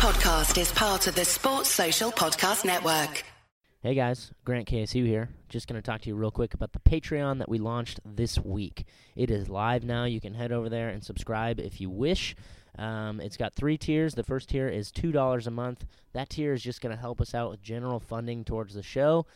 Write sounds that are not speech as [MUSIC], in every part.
podcast is part of the Sports Social Podcast Network. Hey guys, Grant KSU here. Just going to talk to you real quick about the Patreon that we launched this week. It is live now. You can head over there and subscribe if you wish. Um, it's got three tiers. The first tier is $2 a month. That tier is just going to help us out with general funding towards the show.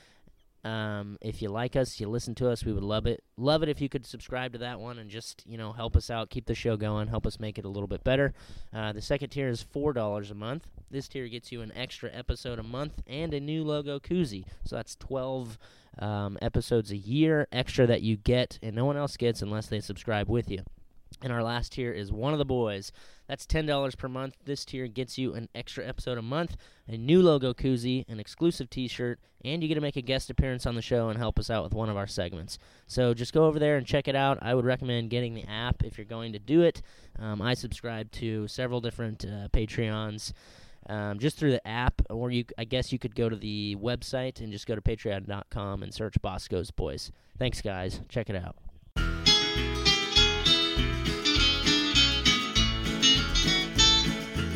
Um, if you like us, you listen to us, we would love it. Love it if you could subscribe to that one and just you know help us out, keep the show going, help us make it a little bit better. Uh, the second tier is four dollars a month. This tier gets you an extra episode a month and a new logo koozie. So that's twelve um, episodes a year extra that you get, and no one else gets unless they subscribe with you. And our last tier is one of the boys. That's $10 per month. This tier gets you an extra episode a month, a new logo koozie, an exclusive t shirt, and you get to make a guest appearance on the show and help us out with one of our segments. So just go over there and check it out. I would recommend getting the app if you're going to do it. Um, I subscribe to several different uh, Patreons. Um, just through the app, or you, I guess you could go to the website and just go to patreon.com and search Boscoe's Boys. Thanks, guys. Check it out.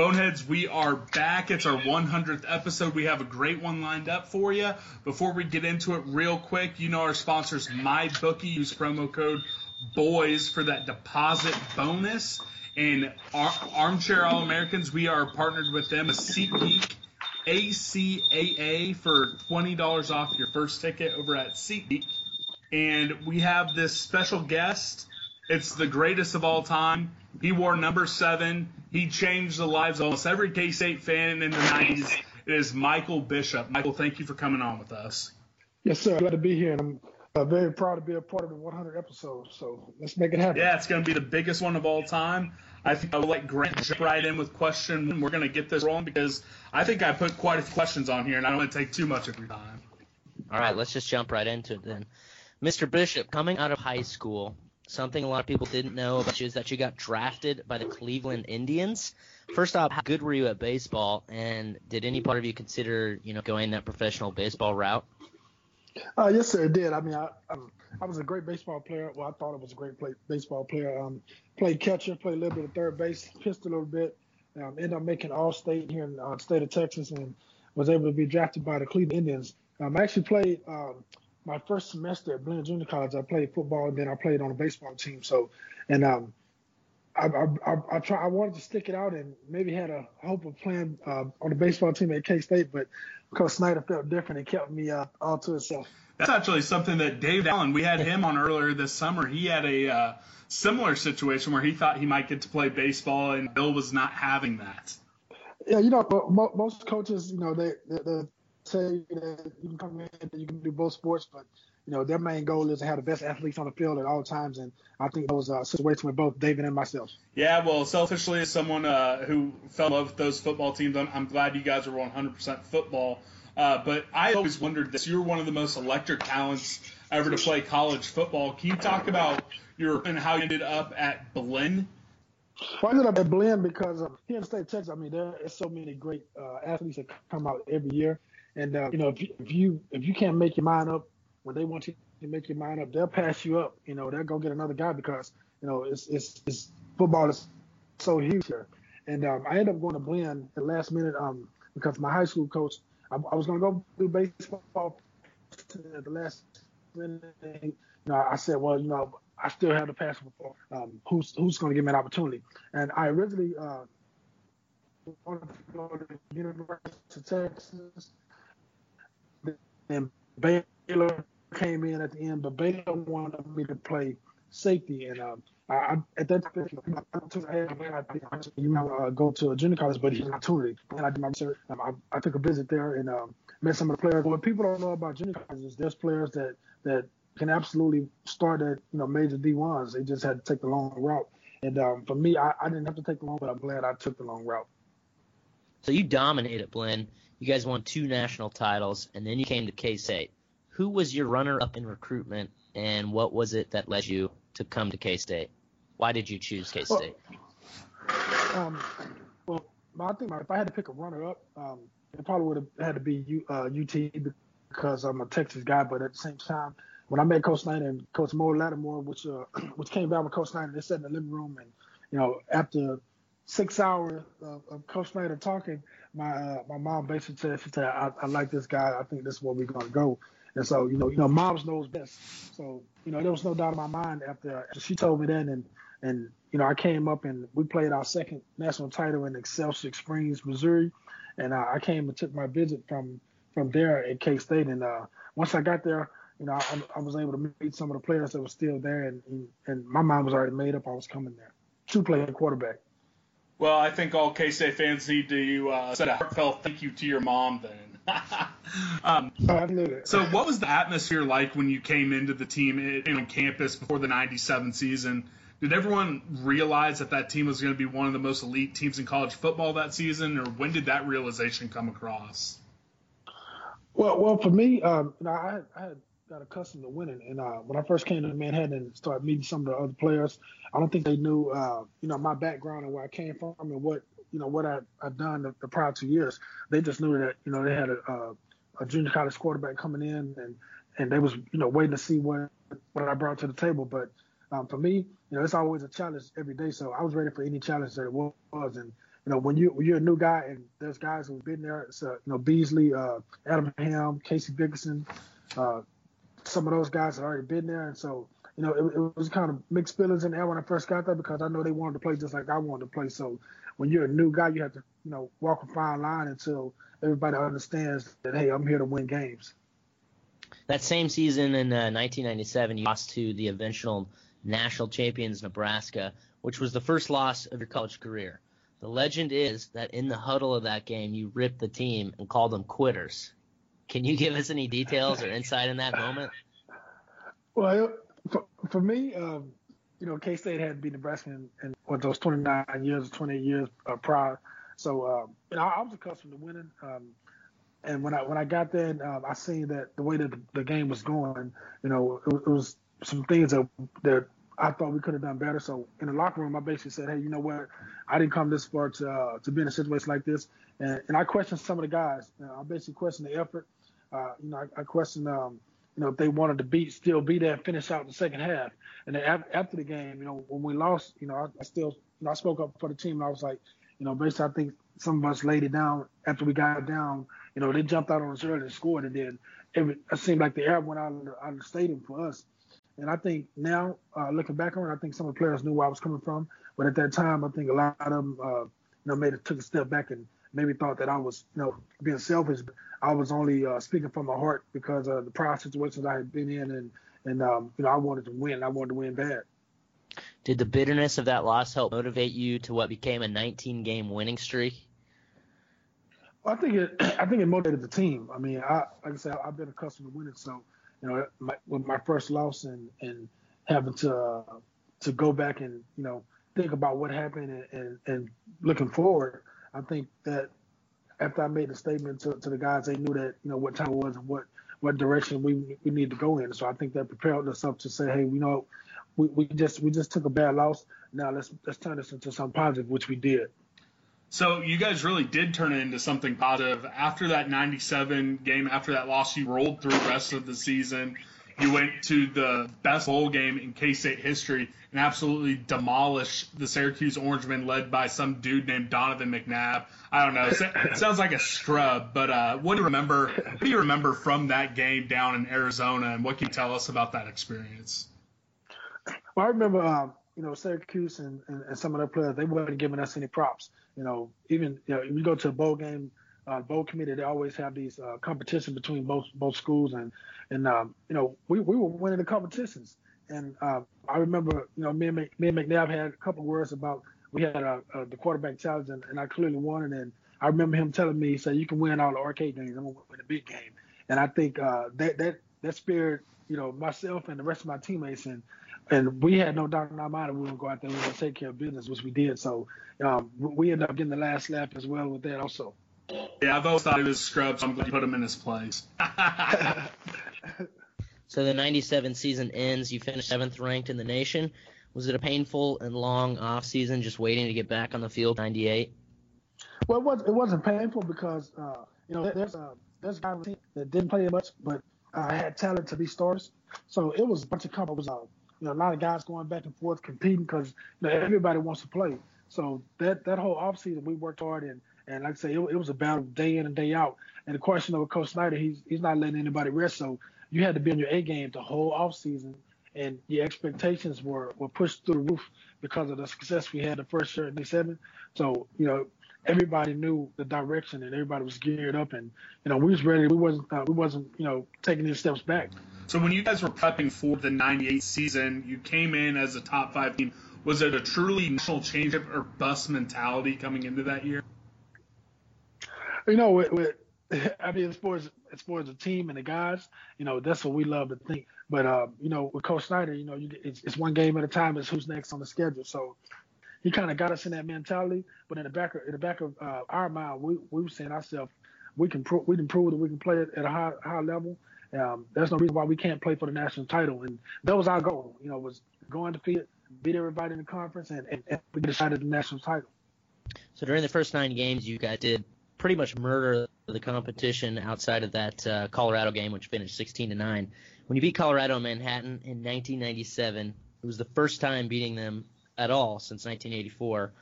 Boneheads, we are back. It's our 100th episode. We have a great one lined up for you. Before we get into it, real quick, you know our sponsors, MyBookie. Use promo code BOYS for that deposit bonus. And Ar- Armchair All Americans, we are partnered with them, a SeatGeek ACAA for $20 off your first ticket over at SeatGeek. And we have this special guest. It's the greatest of all time. He wore number seven. He changed the lives of almost every K State fan in the 90s. It is Michael Bishop. Michael, thank you for coming on with us. Yes, sir. Glad to be here, and I'm uh, very proud to be a part of the 100 episodes. So let's make it happen. Yeah, it's going to be the biggest one of all time. I think I'll let Grant jump right in with question one. We're going to get this rolling because I think I put quite a few questions on here, and I don't want to take too much of your time. All right, let's just jump right into it then. Mr. Bishop, coming out of high school, something a lot of people didn't know about you is that you got drafted by the Cleveland Indians. First off, how good were you at baseball, and did any part of you consider, you know, going that professional baseball route? Uh, yes, sir. It did. I mean, I, um, I was a great baseball player. Well, I thought I was a great play, baseball player. Um, played catcher, played a little bit of third base, pitched a little bit. Um, ended up making All State here in the uh, state of Texas, and was able to be drafted by the Cleveland Indians. Um, I actually played um, my first semester at Blinn Junior College. I played football, and then I played on a baseball team. So, and um, I, I, I, I try. I wanted to stick it out, and maybe had a hope of playing uh, on the baseball team at K State, but Coach Snyder felt different and kept me uh, all to himself. That's actually something that Dave Allen, we had him on earlier this summer. He had a uh, similar situation where he thought he might get to play baseball, and Bill was not having that. Yeah, you know, most coaches, you know, they, they, they say that you can come in and you can do both sports, but you know, their main goal is to have the best athletes on the field at all times, and I think that was a situation with both David and myself. Yeah, well, selfishly, as someone uh, who fell in love with those football teams, I'm, I'm glad you guys are 100% football. Uh, but I always wondered this. You're one of the most electric talents ever to play college football. Can you talk about your and how you ended up at Blinn? Well, I ended up at Blinn because um, here in the state of Texas, I mean, there are so many great uh, athletes that come out every year, and uh, you know, if you, if you if you can't make your mind up when they want you to make your mind up, they'll pass you up. You know, they'll go get another guy because you know it's it's, it's football is so huge here. And um, I ended up going to Blinn at last minute um, because my high school coach I, I was going to go do baseball at the last minute. You know, I said, well, you know, I still have the passion for um, who's who's going to give me an opportunity. And I originally uh, wanted to go to the University of Texas. Then Baylor came in at the end, but Baylor wanted me to play safety, and um, I, at that time, I, you know, uh, go to a junior college, but he's an opportunity. And I did my research. Um, I, I, took a visit there and um, met some of the players. What people don't know about junior colleges, there's players that that can absolutely start at you know major D1s. They just had to take the long route. And um, for me, I, I didn't have to take the long, but I'm glad I took the long route. So you dominated Blinn. You guys won two national titles, and then you came to K State. Who was your runner-up in recruitment, and what was it that led you to come to K State? Why did you choose K State? Well, um, well, I think if I had to pick a runner-up, um, it probably would have had to be U, uh, UT because I'm a Texas guy. But at the same time, when I met Coach Knight and Coach Mo Latimore, which uh, [CLEARS THROAT] which came down with Coach Knight, they sat in the living room, and you know, after six hours of, of Coach Snyder talking, my uh, my mom basically said, she said, I, I like this guy. I think this is where we're gonna go. And so, you know, you know, moms knows best. So, you know, there was no doubt in my mind after, she told me that, and and you know, I came up and we played our second national title in Excelsior Springs, Missouri, and uh, I came and took my visit from from there at K State. And uh, once I got there, you know, I, I, was able to meet some of the players that were still there, and, and, my mind was already made up. I was coming there to play quarterback. Well, I think all K State fans need to uh, send a heartfelt thank you to your mom then. [LAUGHS] um, so, what was the atmosphere like when you came into the team in, on campus before the '97 season? Did everyone realize that that team was going to be one of the most elite teams in college football that season, or when did that realization come across? Well, well, for me, um, you know, I, I had got accustomed to winning. And uh, when I first came to Manhattan and started meeting some of the other players, I don't think they knew, uh, you know, my background and where I came from and what, you know, what I, I'd done the, the prior two years. They just knew that, you know, they had a, a, a junior college quarterback coming in and, and they was, you know, waiting to see what, what I brought to the table. But um, for me, you know, it's always a challenge every day. So I was ready for any challenge that it was. And, you know, when you when you're a new guy and there's guys who've been there, uh, you know Beasley, uh, Adam Ham, Casey Dickerson, uh, some of those guys had already been there, and so you know it, it was kind of mixed feelings in there when I first got there because I know they wanted to play just like I wanted to play. So when you're a new guy, you have to you know walk a fine line until everybody understands that hey, I'm here to win games. That same season in uh, 1997, you lost to the eventual national champions Nebraska, which was the first loss of your college career. The legend is that in the huddle of that game, you ripped the team and called them quitters. Can you give us any details or insight in that moment? Well, for, for me, um, you know, K State had beat Nebraska in, in what those 29 years, 28 years uh, prior. So, um, you know, I, I was accustomed to winning. Um, and when I when I got there, um, I seen that the way that the, the game was going, you know, it, it, was some things that that I thought we could have done better. So in the locker room, I basically said, hey, you know what? I didn't come this far to uh, to be in a situation like this, and, and I questioned some of the guys. You know, I basically questioned the effort. Uh, you know, I, I questioned, um, you know, if they wanted to beat, still be there, finish out the second half. And then after the game, you know, when we lost, you know, I, I still, you know, I spoke up for the team. And I was like, you know, basically, I think some of us laid it down after we got down. You know, they jumped out on us early and scored, and then it, it seemed like the air went out of the, out of the stadium for us. And I think now, uh, looking back on it, I think some of the players knew where I was coming from. But at that time, I think a lot of them, uh, you know, made it took a step back and maybe thought that I was, you know, being selfish. I was only uh, speaking from my heart because of the prior situations I had been in, and and um, you know I wanted to win. I wanted to win bad. Did the bitterness of that loss help motivate you to what became a 19-game winning streak? Well, I think it. [CLEARS THROAT] I think it motivated the team. I mean, I like I said, I've been accustomed to winning, so you know, my, with my first loss and and having to uh, to go back and you know think about what happened and, and, and looking forward, I think that after I made the statement to, to the guys, they knew that you know what time it was and what what direction we we need to go in. So I think that prepared us up to say, hey, you know, we, we just we just took a bad loss. Now let's let's turn this into something positive, which we did. So you guys really did turn it into something positive after that 97 game. After that loss, you rolled through the rest of the season. You went to the best bowl game in K State history and absolutely demolished the Syracuse Orangemen, led by some dude named Donovan McNabb. I don't know. It sounds like a scrub, but uh, what do you remember? What do you remember from that game down in Arizona, and what can you tell us about that experience? Well, I remember, um, you know, Syracuse and, and, and some of their players, they weren't giving us any props. You know, even you know, you go to a bowl game, uh, bowl committee, they always have these uh, competition between both both schools, and and um, you know, we, we were winning the competitions. And uh, I remember, you know, me and, me and McNabb had a couple words about we had a, a, the quarterback challenge, and, and I clearly won. And I remember him telling me, he said, "You can win all the arcade games. I'm gonna win the big game." And I think uh, that that that spirit, you know, myself and the rest of my teammates, and and we had no doubt in our mind that we were going to go out there and we were going to take care of business, which we did. So um, we ended up getting the last lap as well with that also. Yeah, I've always thought he was a scrub, so I'm glad you put him in his place. [LAUGHS] So the 97 season ends. You finished seventh ranked in the nation. Was it a painful and long off season just waiting to get back on the field? 98. Well, it was it wasn't painful because uh, you know there's a, there's guys on the team that didn't play much, but uh, had talent to be starters. So it was a bunch of comp. It was uh, you know a lot of guys going back and forth competing because you know everybody wants to play. So that that whole off season we worked hard and and like I say it, it was a battle day in and day out. And of course you know with Coach Snyder he's he's not letting anybody rest. So you had to be on your A game the whole off season, and your expectations were were pushed through the roof because of the success we had the first year in '97. So you know everybody knew the direction and everybody was geared up and you know we was ready. We wasn't uh, we wasn't you know taking any steps back. So when you guys were prepping for the '98 season, you came in as a top five team. Was it a truly national change or bust mentality coming into that year? You know, with, with [LAUGHS] I mean, as far as as far as the team and the guys, you know, that's what we love to think. But uh, you know, with Coach Snyder, you know, you, it's, it's one game at a time. It's who's next on the schedule. So he kind of got us in that mentality. But in the back of in the back of uh, our mind, we we were saying ourselves, we can pro- we can prove that we can play it at a high high level. Um, there's no reason why we can't play for the national title, and that was our goal. You know, was go undefeated, beat everybody in the conference, and, and, and we decided the national title. So during the first nine games, you guys did pretty much murder the competition outside of that uh, Colorado game, which finished 16 to nine. When you beat Colorado in Manhattan in 1997, it was the first time beating them at all since 1984,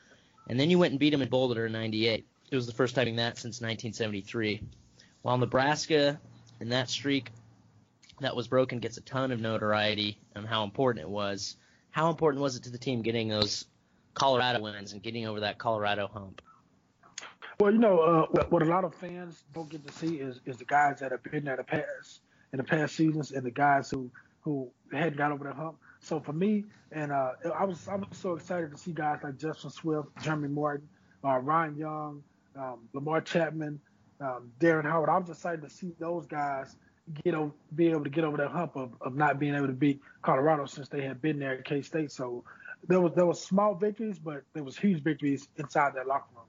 and then you went and beat them in Boulder in '98. It was the first time that since 1973. While Nebraska, in that streak that was broken, gets a ton of notoriety and how important it was. How important was it to the team getting those Colorado wins and getting over that Colorado hump? Well, you know, uh, what, a lot of fans don't get to see is, is the guys that have been there the past in the past seasons and the guys who who hadn't got over the hump. So for me, and uh, I was I was so excited to see guys like Justin Swift, Jeremy Martin, uh, Ryan Young, um, Lamar Chapman, um, Darren Howard. I was excited to see those guys get over, be able to get over that hump of, of not being able to beat Colorado since they had been there at K State. So there was there was small victories, but there was huge victories inside that locker room.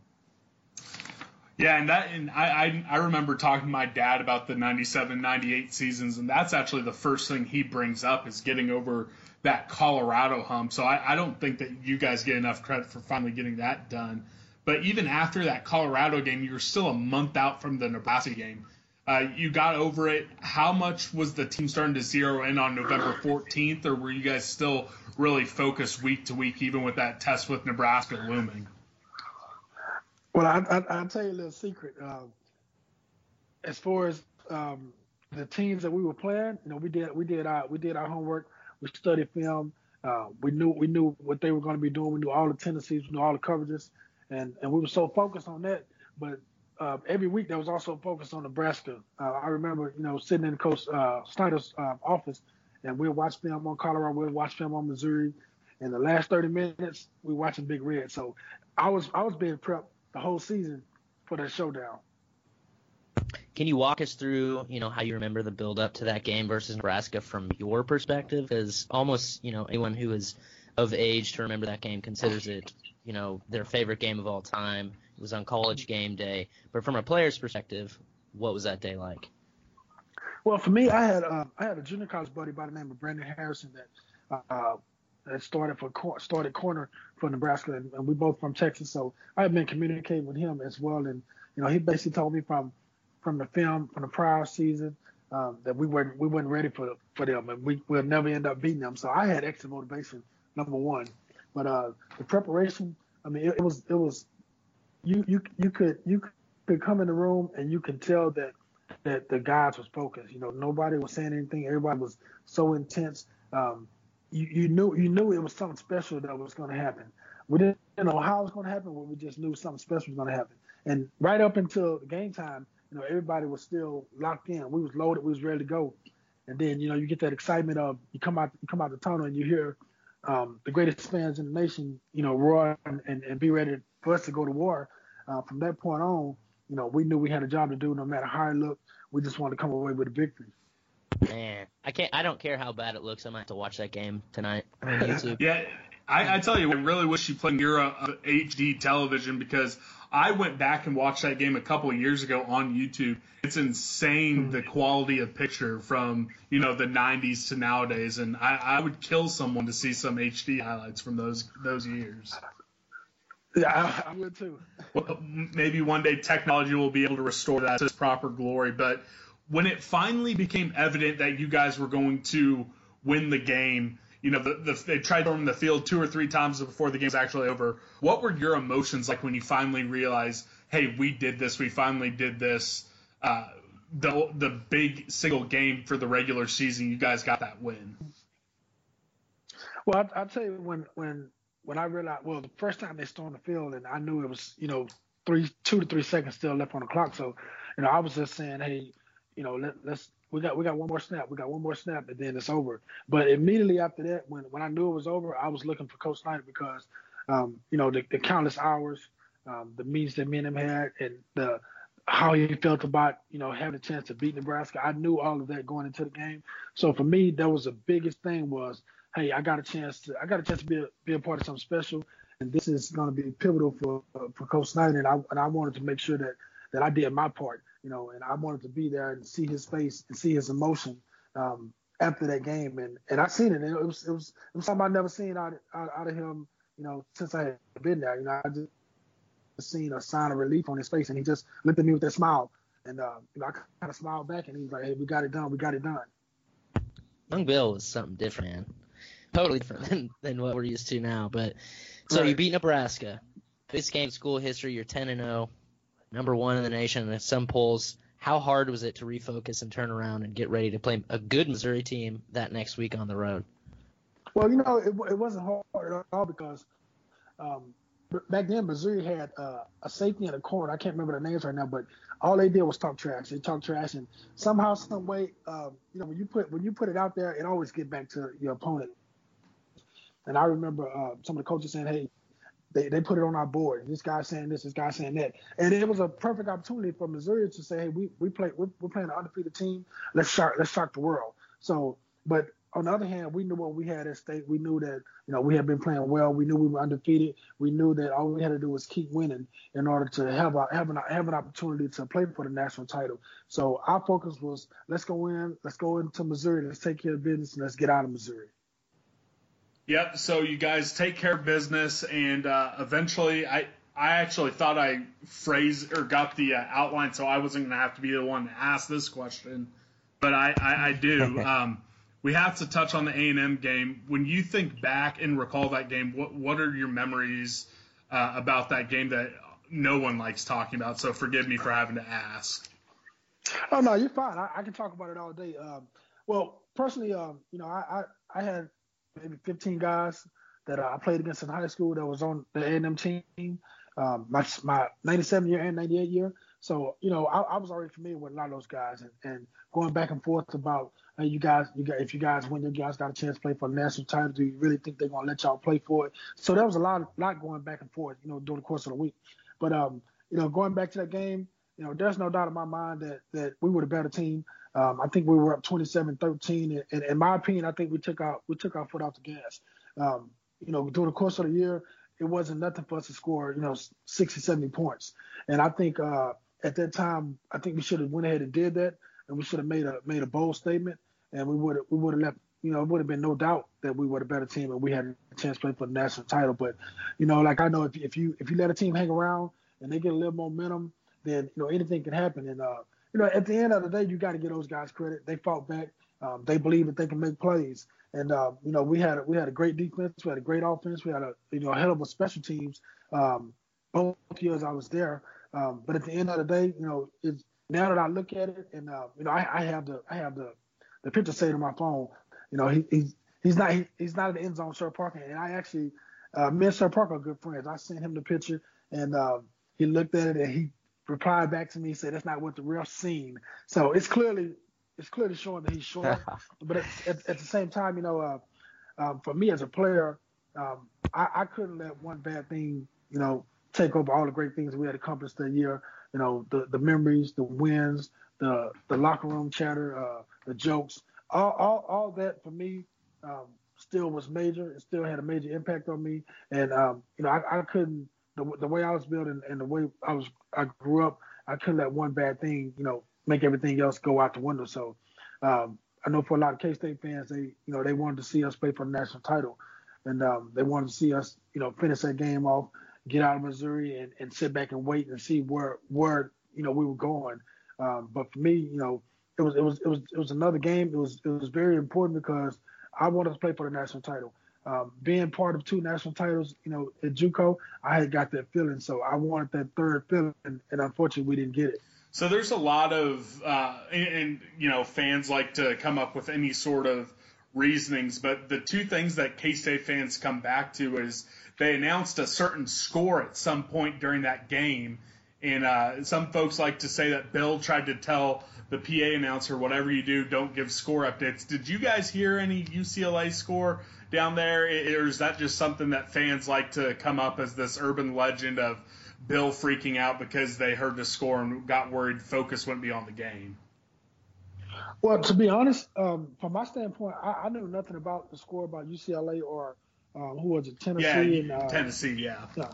Yeah, and that and I, I I remember talking to my dad about the 97, 98 seasons, and that's actually the first thing he brings up is getting over that Colorado hump. So I, I don't think that you guys get enough credit for finally getting that done. But even after that Colorado game, you were still a month out from the Nebraska game. Uh, you got over it. How much was the team starting to zero in on November 14th, or were you guys still really focused week to week, even with that test with Nebraska looming? Well, I, will tell you a little secret. Um, as far as um, the teams that we were playing, you know, we did we did our we did our homework. We studied film. Uh, we knew we knew what they were going to be doing. We knew all the tendencies. We knew all the coverages, and and we were so focused on that. But uh, every week there was also focused on Nebraska. Uh, I remember, you know, sitting in Coach uh, Snyder's uh, office, and we'd watch film on Colorado. We'd watch film on Missouri. In the last 30 minutes, we watching Big Red. So I was I was being prepped the whole season for that showdown. Can you walk us through, you know, how you remember the build up to that game versus Nebraska from your perspective? Because almost, you know, anyone who is of age to remember that game considers it, you know, their favorite game of all time. It was on college game day. But from a player's perspective, what was that day like? Well, for me, I had uh, I had a junior college buddy by the name of Brandon Harrison that uh, that started for started corner for Nebraska, and, and we both from Texas. So I've been communicating with him as well, and you know he basically told me from from the film from the prior season um, that we weren't we weren't ready for for them, and we will never end up beating them. So I had extra motivation, number one. But uh, the preparation, I mean, it, it was it was you you you could you could come in the room and you could tell that that the guys was focused. You know, nobody was saying anything. Everybody was so intense. Um, you, you knew you knew it was something special that was going to happen. We didn't know how it was going to happen, but we just knew something special was going to happen. And right up until the game time, you know, everybody was still locked in. We was loaded. We was ready to go. And then you know you get that excitement of you come out you come out the tunnel and you hear um, the greatest fans in the nation, you know, roar and, and, and be ready for us to go to war. Uh, from that point on, you know, we knew we had a job to do no matter how it looked. We just wanted to come away with a victory. Man, I can't. I don't care how bad it looks. I might have to watch that game tonight on [LAUGHS] YouTube. yeah, I, I tell you, I really wish you played near a, a HD television because I went back and watched that game a couple of years ago on YouTube. It's insane the quality of picture from you know the 90s to nowadays, and I, I would kill someone to see some HD highlights from those those years. Yeah, I, I would too. Well, maybe one day technology will be able to restore that to its proper glory. But when it finally became evident that you guys were going to win the game, you know, the, the, they tried to the field two or three times before the game was actually over. What were your emotions like when you finally realized, hey, we did this, we finally did this? Uh, the the big single game for the regular season, you guys got that win. Well, I, I'll tell you when when when I realized, well, the first time they stormed the field, and I knew it was, you know, three, two to three seconds still left on the clock. So, you know, I was just saying, hey, you know, let, let's we got we got one more snap, we got one more snap, and then it's over. But immediately after that, when when I knew it was over, I was looking for Coach Snyder because, um, you know, the, the countless hours, um, the meetings that me and him had, and the how he felt about you know having a chance to beat Nebraska. I knew all of that going into the game. So for me, that was the biggest thing was, hey, I got a chance to I got a chance to be a, be a part of something special, and this is going to be pivotal for for Coach Snyder. And I and I wanted to make sure that that I did my part, you know, and I wanted to be there and see his face and see his emotion um, after that game. And and I seen it. It was it was it was something I never seen out out, out of him, you know, since I had been there. You know, I just seen a sign of relief on his face, and he just looked at me with that smile. And uh, you know, I kind of smiled back, and he was like, "Hey, we got it done. We got it done." Young Bill was something different, man. Totally different than, than what we're used to now. But so you beat Nebraska. This game, school history, you're 10 and 0, number one in the nation in some polls. How hard was it to refocus and turn around and get ready to play a good Missouri team that next week on the road? Well, you know, it, it wasn't hard at all because um, back then Missouri had uh, a safety and a corner. I can't remember the names right now, but all they did was talk trash. They talked trash, and somehow, some way, um, you know, when you put when you put it out there, it always get back to your opponent. And I remember uh, some of the coaches saying, "Hey, they, they put it on our board. This guy saying this, this guy saying that, and it was a perfect opportunity for Missouri to say, "Hey, we we play we're, we're playing an undefeated team. Let's shock let's shock the world." So, but on the other hand, we knew what we had at stake. We knew that you know we had been playing well. We knew we were undefeated. We knew that all we had to do was keep winning in order to have a, have an have an opportunity to play for the national title. So our focus was let's go in, let's go into Missouri, let's take care of business, and let's get out of Missouri. Yep. So you guys take care of business, and uh, eventually, I I actually thought I phrased or got the uh, outline, so I wasn't going to have to be the one to ask this question, but I I, I do. [LAUGHS] um, we have to touch on the A and M game. When you think back and recall that game, what what are your memories uh, about that game that no one likes talking about? So forgive me for having to ask. Oh no, you're fine. I, I can talk about it all day. Um, well, personally, um, you know, I, I, I had maybe 15 guys that uh, I played against in high school that was on the A&M team, um, my my 97 year and 98 year. So you know, I, I was already familiar with a lot of those guys, and, and going back and forth about you guys, you got if you guys win, you guys got a chance to play for national title. Do you really think they're gonna let y'all play for it? So there was a lot, lot going back and forth, you know, during the course of the week. But um, you know, going back to that game, you know, there's no doubt in my mind that that we were the better team. Um, I think we were up 27-13, and, and in my opinion, I think we took our we took our foot off the gas. Um, you know, during the course of the year, it wasn't nothing for us to score, you know, 60, 70 points. And I think uh, at that time, I think we should have went ahead and did that, and we should have made a made a bold statement, and we would have we would have left. You know, it would have been no doubt that we were the better team and we had a chance to play for the national title. But, you know, like I know if if you if you let a team hang around and they get a little momentum, then you know anything can happen. And uh, you know, at the end of the day, you got to give those guys credit. They fought back. Um, they believe that they can make plays. And uh, you know, we had a, we had a great defense. We had a great offense. We had a you know a hell of a special teams. Um, both years I was there. Um, but at the end of the day, you know, it's now that I look at it, and uh, you know, I, I have the I have the the picture saved on my phone. You know, he, he's he's not he, he's not in the end zone, Sirr Parker. And I actually, uh, me and Sirr Parker are good friends. I sent him the picture, and uh, he looked at it and he replied back to me, said that's not what the real scene. So it's clearly it's clearly showing that he's short. [LAUGHS] but at, at, at the same time, you know, uh, um, for me as a player, um, I, I couldn't let one bad thing, you know, take over all the great things we had accomplished that year. You know, the the memories, the wins, the the locker room chatter, uh, the jokes, all, all all that for me um, still was major. It still had a major impact on me. And um, you know, I, I couldn't the, the way I was built and, and the way I was I grew up, I couldn't let one bad thing, you know, make everything else go out the window. So um, I know for a lot of K State fans, they you know they wanted to see us play for the national title, and um, they wanted to see us you know finish that game off, get out of Missouri, and, and sit back and wait and see where where you know we were going. Um, but for me, you know, it was it was it was it was another game. It was it was very important because I wanted to play for the national title. Um, being part of two national titles, you know, at JUCO, I had got that feeling, so I wanted that third feeling, and, and unfortunately, we didn't get it. So there's a lot of, uh, and, and, you know, fans like to come up with any sort of reasonings, but the two things that K State fans come back to is they announced a certain score at some point during that game, and uh, some folks like to say that Bill tried to tell the PA announcer, whatever you do, don't give score updates. Did you guys hear any UCLA score down there, or is that just something that fans like to come up as this urban legend of Bill freaking out because they heard the score and got worried focus wouldn't be on the game? Well, to be honest, um, from my standpoint, I, I, knew nothing about the score about UCLA or um, who was it, Tennessee? Yeah, and, uh, Tennessee, yeah. yeah.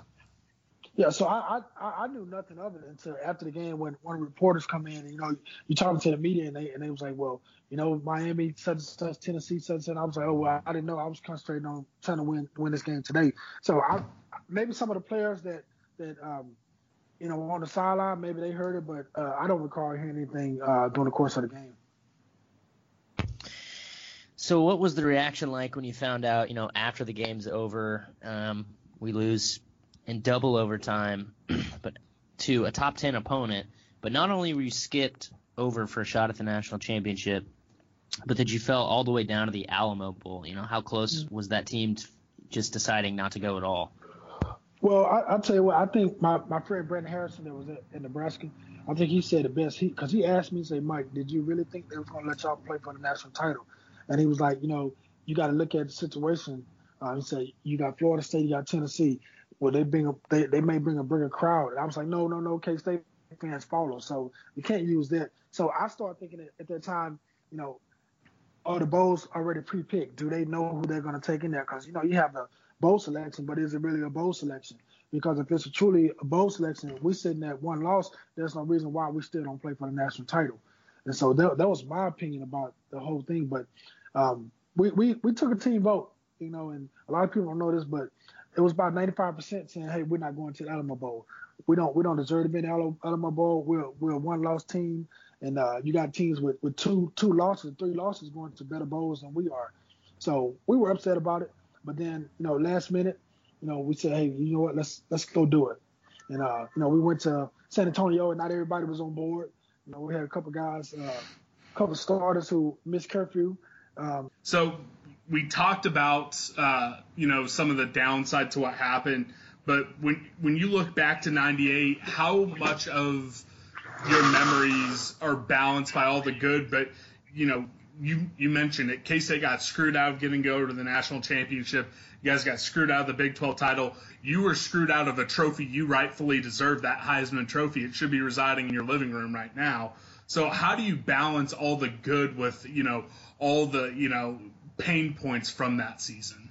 Yeah, so I, I I knew nothing of it until after the game when when reporters come in and you know you talking to the media and they and they was like, well, you know, Miami such such Tennessee such such. I was like, oh well, I didn't know. I was concentrating on trying to win win this game today. So I maybe some of the players that that um you know on the sideline maybe they heard it, but uh, I don't recall hearing anything uh, during the course of the game. So what was the reaction like when you found out? You know, after the game's over, um, we lose in double overtime, [CLEARS THROAT] but to a top 10 opponent. But not only were you skipped over for a shot at the national championship, but that you fell all the way down to the Alamo Bowl. You know, how close mm-hmm. was that team just deciding not to go at all? Well, I, will tell you what. I think my, my friend Brandon Harrison that was at, in Nebraska, I think he said the best. He because he asked me, say, Mike, did you really think they were going to let y'all play for the national title? And he was like, you know, you got to look at the situation. Uh, he said, you got Florida State, you got Tennessee well, they bring a, they, they may bring a bigger crowd. And I was like, no, no, no, K State fans follow, so you can't use that. So I started thinking at, at that time, you know, are the bowls already pre-picked? Do they know who they're going to take in there? Because you know you have the bowl selection, but is it really a bowl selection? Because if it's a truly a bowl selection, we're sitting at one loss, there's no reason why we still don't play for the national title. And so that, that was my opinion about the whole thing. But um, we, we we took a team vote, you know, and a lot of people don't know this, but it was about 95% saying, "Hey, we're not going to the Alamo Bowl. We don't we don't deserve to be in the Alamo Bowl. We're we're a one loss team, and uh, you got teams with, with two two losses, three losses going to better bowls than we are. So we were upset about it. But then you know, last minute, you know, we said, "Hey, you know what? Let's let's go do it." And uh, you know, we went to San Antonio, and not everybody was on board. You know, we had a couple guys, uh, a couple starters who missed curfew. Um, so we talked about uh, you know some of the downside to what happened, but when when you look back to '98, how much of your memories are balanced by all the good? But you know, you you mentioned it. K State got screwed out of getting go to the national championship. You guys got screwed out of the Big 12 title. You were screwed out of a trophy you rightfully deserve. That Heisman Trophy. It should be residing in your living room right now. So how do you balance all the good with you know all the you know pain points from that season?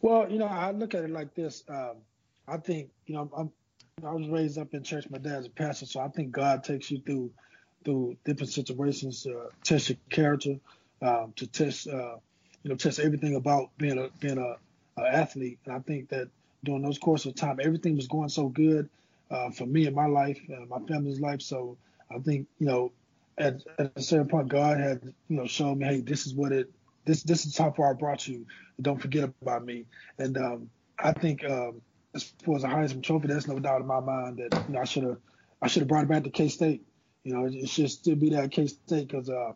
Well, you know, I look at it like this. Um, I think, you know, I'm, I was raised up in church. My dad's a pastor, so I think God takes you through through different situations to test your character, um, to test, uh, you know, test everything about being a being a, a, athlete. And I think that during those course of time, everything was going so good uh, for me in my life, uh, my family's life. So I think, you know, at, at a certain point, God had you know shown me, hey, this is what it, this this is how far I brought you. Don't forget about me. And um, I think um, as far as a Heisman Trophy, there's no doubt in my mind that you know I should have I should have brought it back to K State. You know, it, should still be that K State because uh,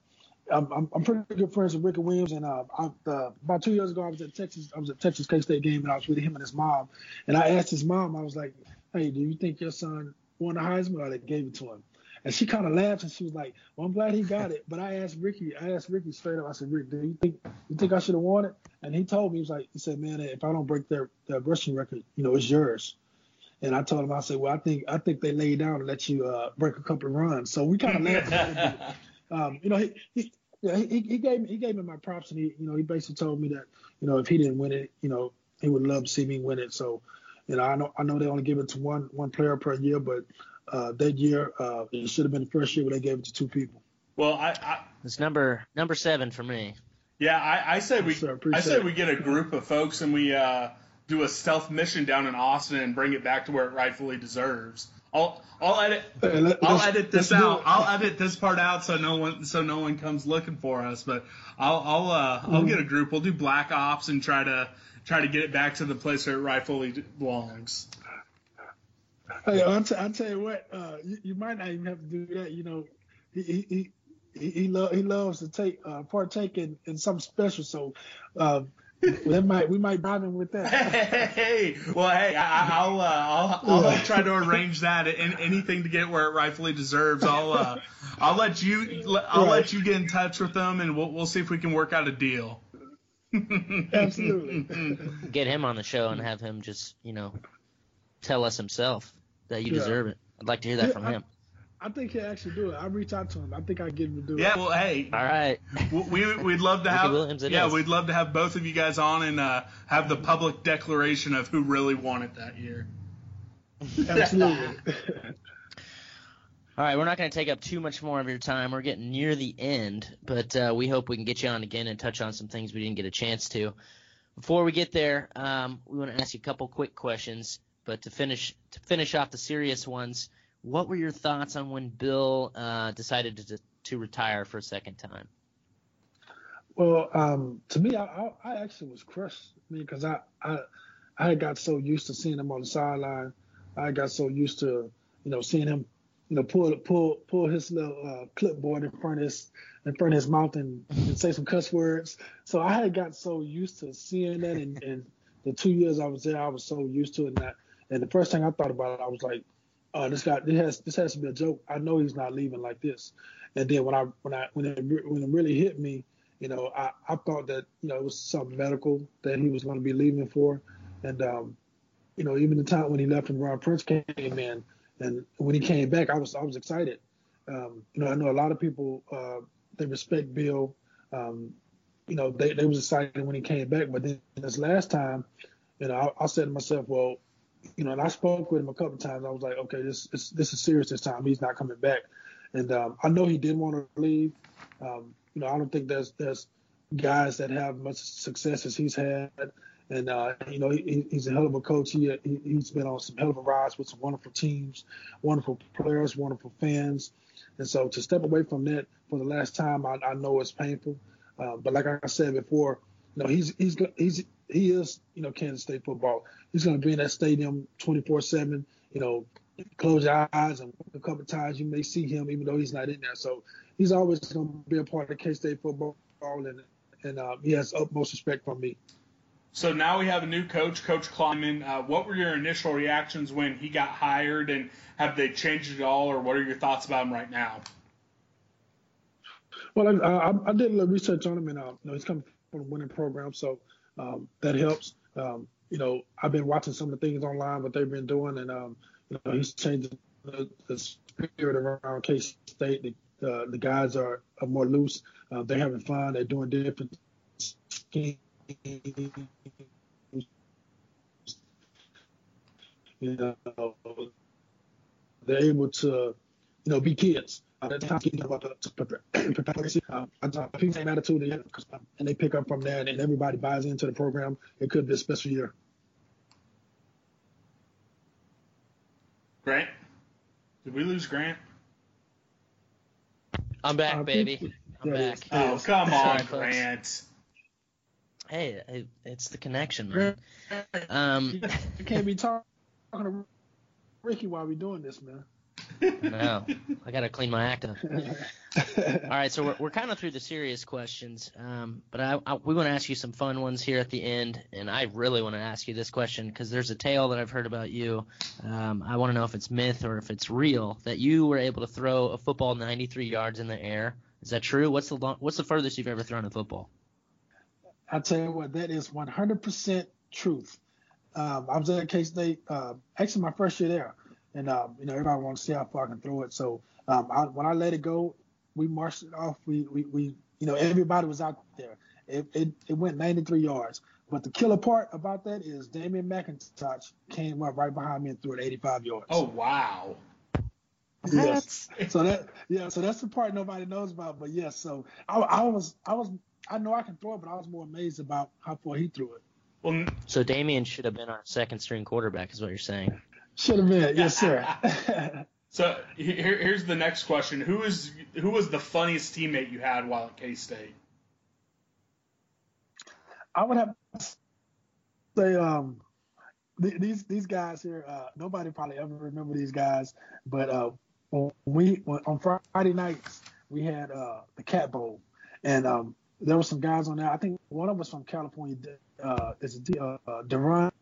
I'm, I'm pretty good friends with Ricky Williams, and uh, I, uh, about two years ago I was at Texas. I was at Texas K State game, and I was with him and his mom. And I asked his mom, I was like, "Hey, do you think your son won the Heisman, or they gave it to him?" And she kind of laughed and she was like, "Well, I'm glad he got it." But I asked Ricky, I asked Ricky straight up. I said, "Rick, do you think you think I should have won it?" And he told me he was like, he said, "Man, if I don't break their, their rushing record, you know, it's yours." And I told him, I said, "Well, I think I think they lay down and let you uh, break a couple of runs." So we kind of laughed. [LAUGHS] um, you know, he, he Yeah, he, he gave me he gave me my props, and he you know he basically told me that you know if he didn't win it, you know he would love to see me win it. So, you know I know I know they only give it to one one player per year, but uh, that year uh, it should have been the first year where they gave it to two people. Well, I, I It's number number seven for me. yeah, I, I say we sir. I say it. we get a group of folks and we uh, do a stealth mission down in Austin and bring it back to where it rightfully deserves. I'll I'll edit Hey, let- I'll edit this out. I'll edit this part out so no one so no one comes looking for us. But I'll I'll uh, I'll Mm-hmm. get a group. We'll do Black Ops and try to try to get it back to the place where it rightfully belongs. [LAUGHS] Hey, I'll, t- I'll tell you what, uh, you, you might not even have to do that. You know, he he he he, he, lo- he loves to take uh, partake in, in something special. So um, that might we might bribe him with that. [LAUGHS] Hey, well, hey, I, I'll, uh, I'll, I'll help try to arrange that and anything to get where it rightfully deserves. I'll, uh, I'll let you, I'll let you get in touch with them, and we'll, we'll see if we can work out a deal. [LAUGHS] Absolutely. Get him on the show and have him just you know tell us himself that you Yeah. deserve it. I'd like to hear that Yeah, from I- him. I think he'll actually do it. I'll reach out to him. I think I get him to do it. Yeah, well, hey, All right. we we'd love to [LAUGHS] have, Williams it yeah, is. we'd love to have both of you guys on and uh, have the public declaration of who really won it that year. [LAUGHS] Absolutely. All right, we're not going to take up too much more of your time. We're getting near the end, but uh, we hope we can get you on again and touch on some things we didn't get a chance to. Before we get there, um, we want to ask you a couple quick questions. But to finish to finish off the serious ones, what were your thoughts on when Bill uh, decided to to retire for a second time? Well, um, to me, I, I, I actually was crushed. I mean, because I, I, I had got so used to seeing him on the sideline. I got so used to, you know, seeing him, you know, pull pull pull his little uh, clipboard in front of his in front of his mouth and, and say some cuss words. So I had got so used to seeing that, and, and the two years I was there, I was so used to it. And, and the first thing I thought about it, I was like, oh, this guy, this has this has to be a joke. I know he's not leaving like this. And then when I when I when it when it really hit me, you know, I, I thought that you know it was something medical that he was going to be leaving for, and um, you know, even the time when he left and Ron Prince came in, and when he came back, I was I was excited. Um, you know, I know a lot of people uh, they respect Bill. Um, you know, they, they was excited when he came back, but then this last time, you know, I, I said to myself, well, you know, and I spoke with him a couple times. I was like, okay, this this, this is serious this time. He's not coming back, and um, I know he did want to leave. Um, you know, I don't think there's there's guys that have much success as he's had, and uh, you know, he, he's a hell of a coach. He, he he's been on some hell of a rides with some wonderful teams, wonderful players, wonderful fans, and so to step away from that for the last time, I, I know it's painful. Uh, but like I said before, you know, he's he's he's he is you know Kansas State football. He's going to be in that stadium 24/7. You know, close your eyes and a couple of times you may see him even though he's not in there. So he's always going to be a part of K State football, and and uh, he has utmost respect from me. So now we have a new coach, Coach Klieman. Uh, what were your initial reactions when he got hired, and have they changed at all, or what are your thoughts about him right now? Well, I, I, I did a little research on him, and uh, you know, he's coming from a winning program, so um, that helps. Um, you know, I've been watching some of the things online what they've been doing, and um, you know, he's changing the, the spirit around K State. The, uh, the guys are, are more loose. Uh, they're having fun. They're doing different schemes. You know, they're able to, you know, be kids. [CLEARS THROAT] Uh, that's how speaking about the to prepare, preparation. Um, I thought people same attitude, and, and they pick up from there, and everybody buys into the program. It could be a special year. Grant? Did we lose Grant? I'm back, I baby. I'm back. yeah. Oh, come on, folks. Grant. Hey, it's the connection, man. Um, You can't be talking to Ricky while we're doing this, man. No, I gotta clean my act up. [LAUGHS] All right, so we're, we're kind of through the serious questions, um, but I, I, we want to ask you some fun ones here at the end, and I really want to ask you this question because there's a tale that I've heard about you. Um, I want to know if it's myth or if it's real that you were able to throw a football 93 yards in the air. Is that true? What's the long, what's the furthest you've ever thrown a football? I tell you what, that is 100% truth. Um, I was at K State, uh, actually my first year there, and um, you know everybody wants to see how far I can throw it. So um, I, when I let it go, we marched it off. We we we you know, everybody was out there. It, it, it went 93 yards. But the killer part about that is Damion McIntosh came up right behind me and threw it 85 yards. Oh wow. Yes. so that yeah, so that's the part nobody knows about. But yes, so I, I was I was I know I can throw it, but I was more amazed about how far he threw it. Well, So Damion should have been our second string quarterback, is what you're saying. Should have been, yes, sir. [LAUGHS] so here, here's the next question: Who is who was the funniest teammate you had while at K State? I would have to say um, th- these these guys here. Uh, nobody probably ever remember these guys, but uh, when we when, on Friday nights we had uh, the Cat Bowl, and um, there were some guys on there. I think one of us from California. Uh, a uh, uh, Deron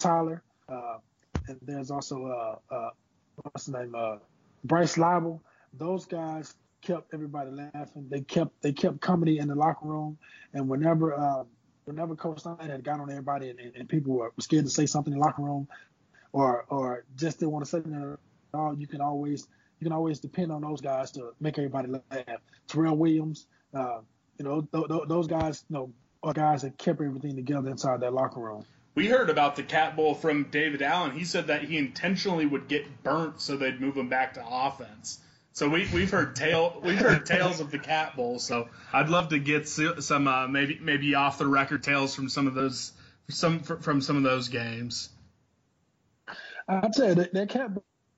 Tyler, uh, and there's also uh, uh, what's name? Uh, Bryce Leibel. Those guys kept everybody laughing. They kept they kept comedy in the locker room, and whenever uh, whenever Coach Stein had got on everybody and, and, people were scared to say something in the locker room, or or just didn't want to say anything at all, you can always you can always depend on those guys to make everybody laugh. Terrell Williams, uh, you know, th- th- those guys, you know, are guys that kept everything together inside that locker room. We heard about the Cat Bowl from David Allen. He said that he intentionally would get burnt so they'd move him back to offense. So we we've heard tale we've heard [LAUGHS] tales of the Cat Bowl. So I'd love to get some uh, maybe maybe off the record tales from some of those some from some of those games. I tell you that, that Cat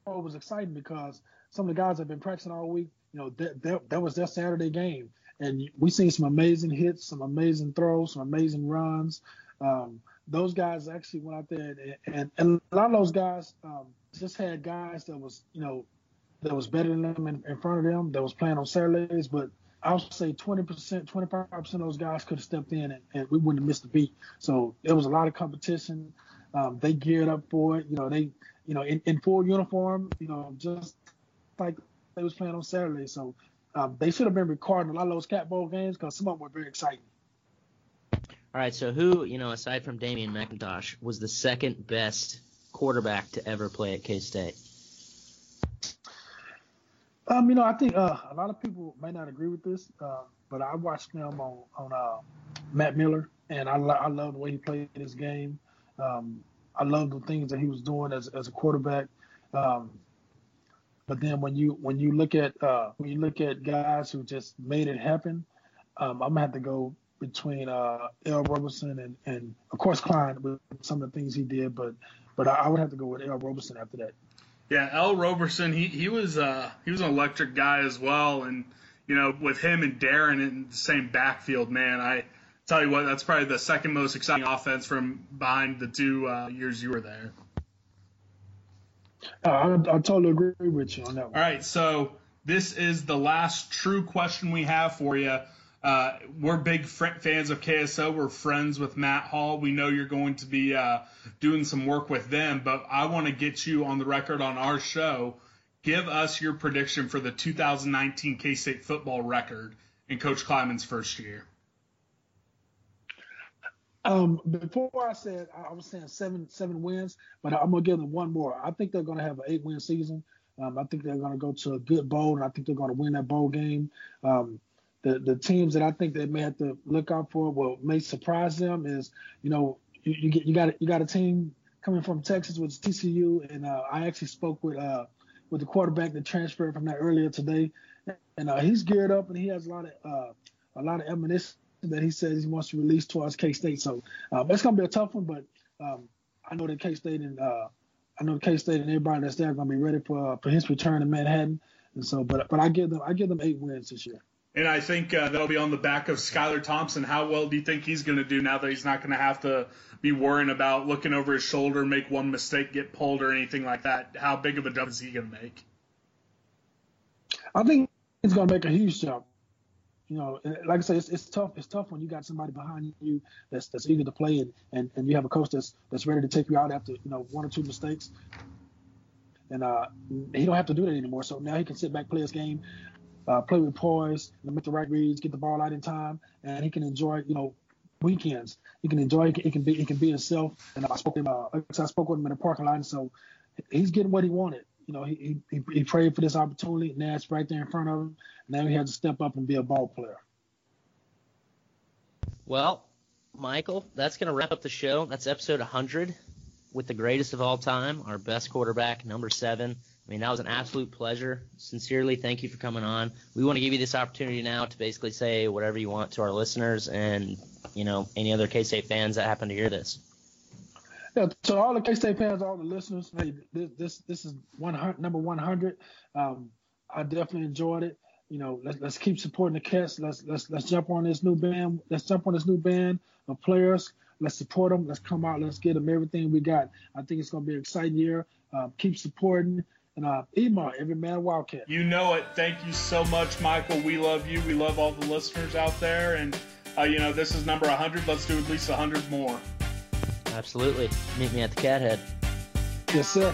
Bowl was exciting because some of the guys have been practicing all week. You know that that, that was their Saturday game, and we seen some amazing hits, some amazing throws, some amazing runs. Um, those guys actually went out there, and, and, and a lot of those guys um, just had guys that was you know that was better than them in, in front of them that was playing on Saturdays, but I would say 20%, 25% of those guys could have stepped in and, and, we wouldn't have missed a beat. So there was a lot of competition. Um, they geared up for it. You know, they, you know, in, in full uniform, you know, just like they was playing on Saturday. So um, they should have been recording a lot of those Cat Bowl games because some of them were very exciting. All right, so who, you know, aside from Damion McIntosh, was the second best quarterback to ever play at K State? Um, you know, I think uh, a lot of people may not agree with this, uh, but I watched him on on uh, Matt Miller, and I lo- I love the way he played his game. Um, I love the things that he was doing as as a quarterback. Um, but then when you when you look at uh, when you look at guys who just made it happen, um, I'm gonna have to go between uh, Ell Roberson and, and of course Klein with some of the things he did, but but I, I would have to go with Ell Roberson after that. Yeah, Ell Roberson, he he was uh he was an electric guy as well, and you know with him and Darren in the same backfield, man, I tell you what, that's probably the second most exciting offense from behind the two uh, years you were there. Uh, I, I totally agree with you on that one. All right, so this is the last true question we have for you. Uh, we're big fans of KSO. We're friends with Matt Hall. We know you're going to be uh, doing some work with them, but I want to get you on the record on our show. Give us your prediction for the 2019 K State football record in Coach Klieman's first year. Um, before I said I was saying seven seven wins, but I'm gonna give them one more. I think they're gonna have an eight win season. Um, I think they're gonna go to a good bowl, and I think they're gonna win that bowl game. Um, the the teams that I think they may have to look out for, what may surprise them is, you know, you, you get you got you got a team coming from Texas with TCU, and uh, I actually spoke with uh, with the quarterback that transferred from that earlier today, and uh, he's geared up and he has a lot of uh, a lot of ammunition that he says he wants to release towards K State. So um, it's gonna be a tough one, but um, I know that K State and uh, I know K State and everybody that's there are gonna be ready for uh, for his return to Manhattan. And so, but but I give them I give them eight wins this year. And I think uh, that'll be on the back of Skylar Thompson. How well do you think he's going to do now that he's not going to have to be worrying about looking over his shoulder, make one mistake, get pulled, or anything like that? How big of a jump is he going to make? I think he's going to make a huge jump. You know, like I said, it's, it's tough. It's tough when you got somebody behind you that's that's eager to play, and, and, and you have a coach that's that's ready to take you out after you know one or two mistakes. And uh, he don't have to do that anymore. So now he can sit back, play his game, uh, play with poise, make the right reads, get the ball out in time, and he can enjoy, you know, weekends. He can enjoy. He can, be. He can be himself. And I spoke to him. Uh, I spoke with him in the parking lot, so he's getting what he wanted. You know, he he, he prayed for this opportunity. Now it's right there in front of him. Now he has to step up and be a ball player. Well, Michael, that's going to wrap up the show. That's episode 100 with the greatest of all time, our best quarterback, number seven. I mean, that was an absolute pleasure. Sincerely, thank you for coming on. We want to give you this opportunity now to basically say whatever you want to our listeners and, you know, any other K State fans that happen to hear this. Yeah, to all the K State fans, all the listeners, hey, this this, this is one number 100. Um, I definitely enjoyed it. You know, let's let's keep supporting the Cats. Let's let's let's jump on this new band. Let's jump on this new band of players. Let's support them. Let's come out. Let's get them everything we got. I think it's going to be an exciting year. Uh, keep supporting. And uh, EMAW, every man Wildcat. You know it. Thank you so much, Michael. We love you. We love all the listeners out there. And, uh, you know, this is number 100. Let's do at least 100 more. Absolutely. Meet me at the Cathead. Yes, sir.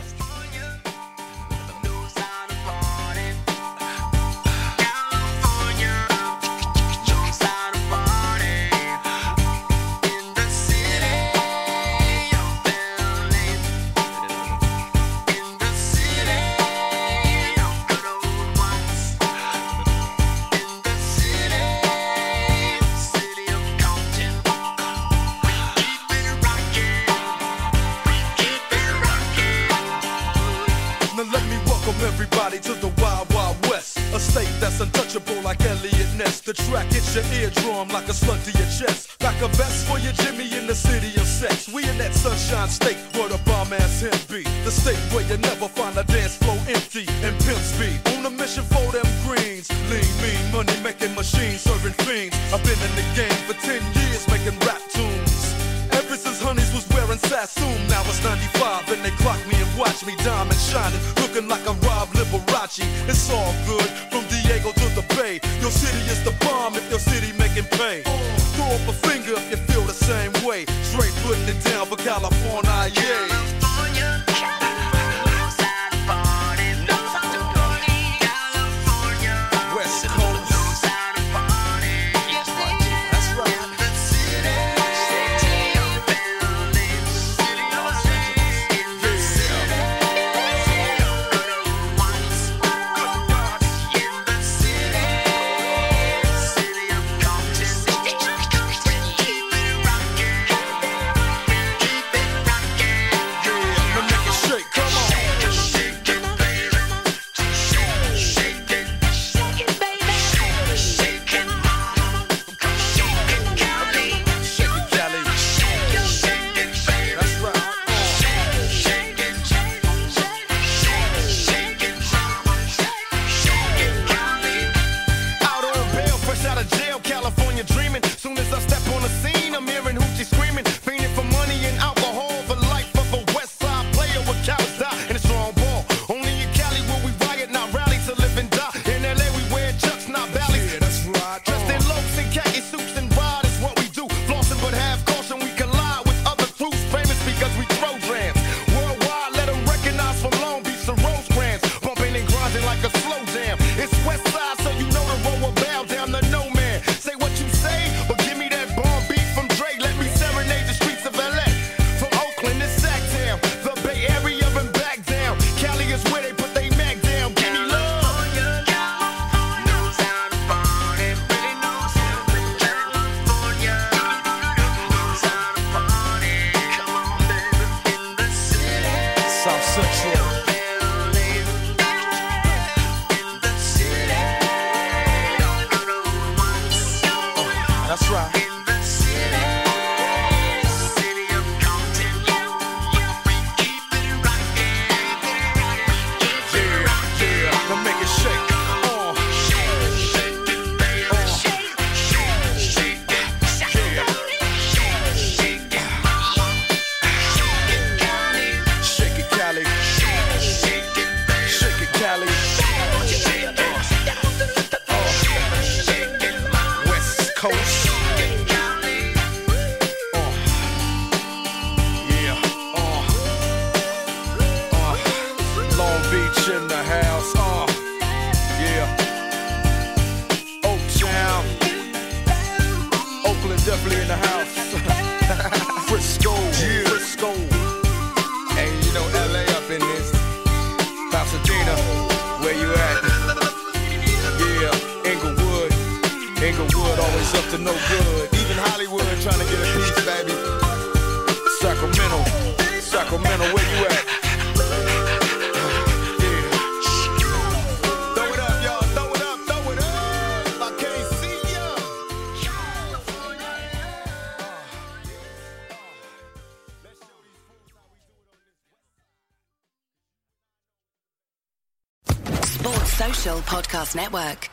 change. Lean, mean, money making machines, serving fiends. I've been in the game for 10 years making rap tunes. Ever since Honeys was wearing Sassoon, now it's 95 and they clock me and watch me diamond shining, looking like I Rob Liberace. It's all good from Diego to the Bay. Your city is the bomb if your city making pay. Throw up a finger if you feel the same way. Straight putting it down for California, yeah. Podcast Network.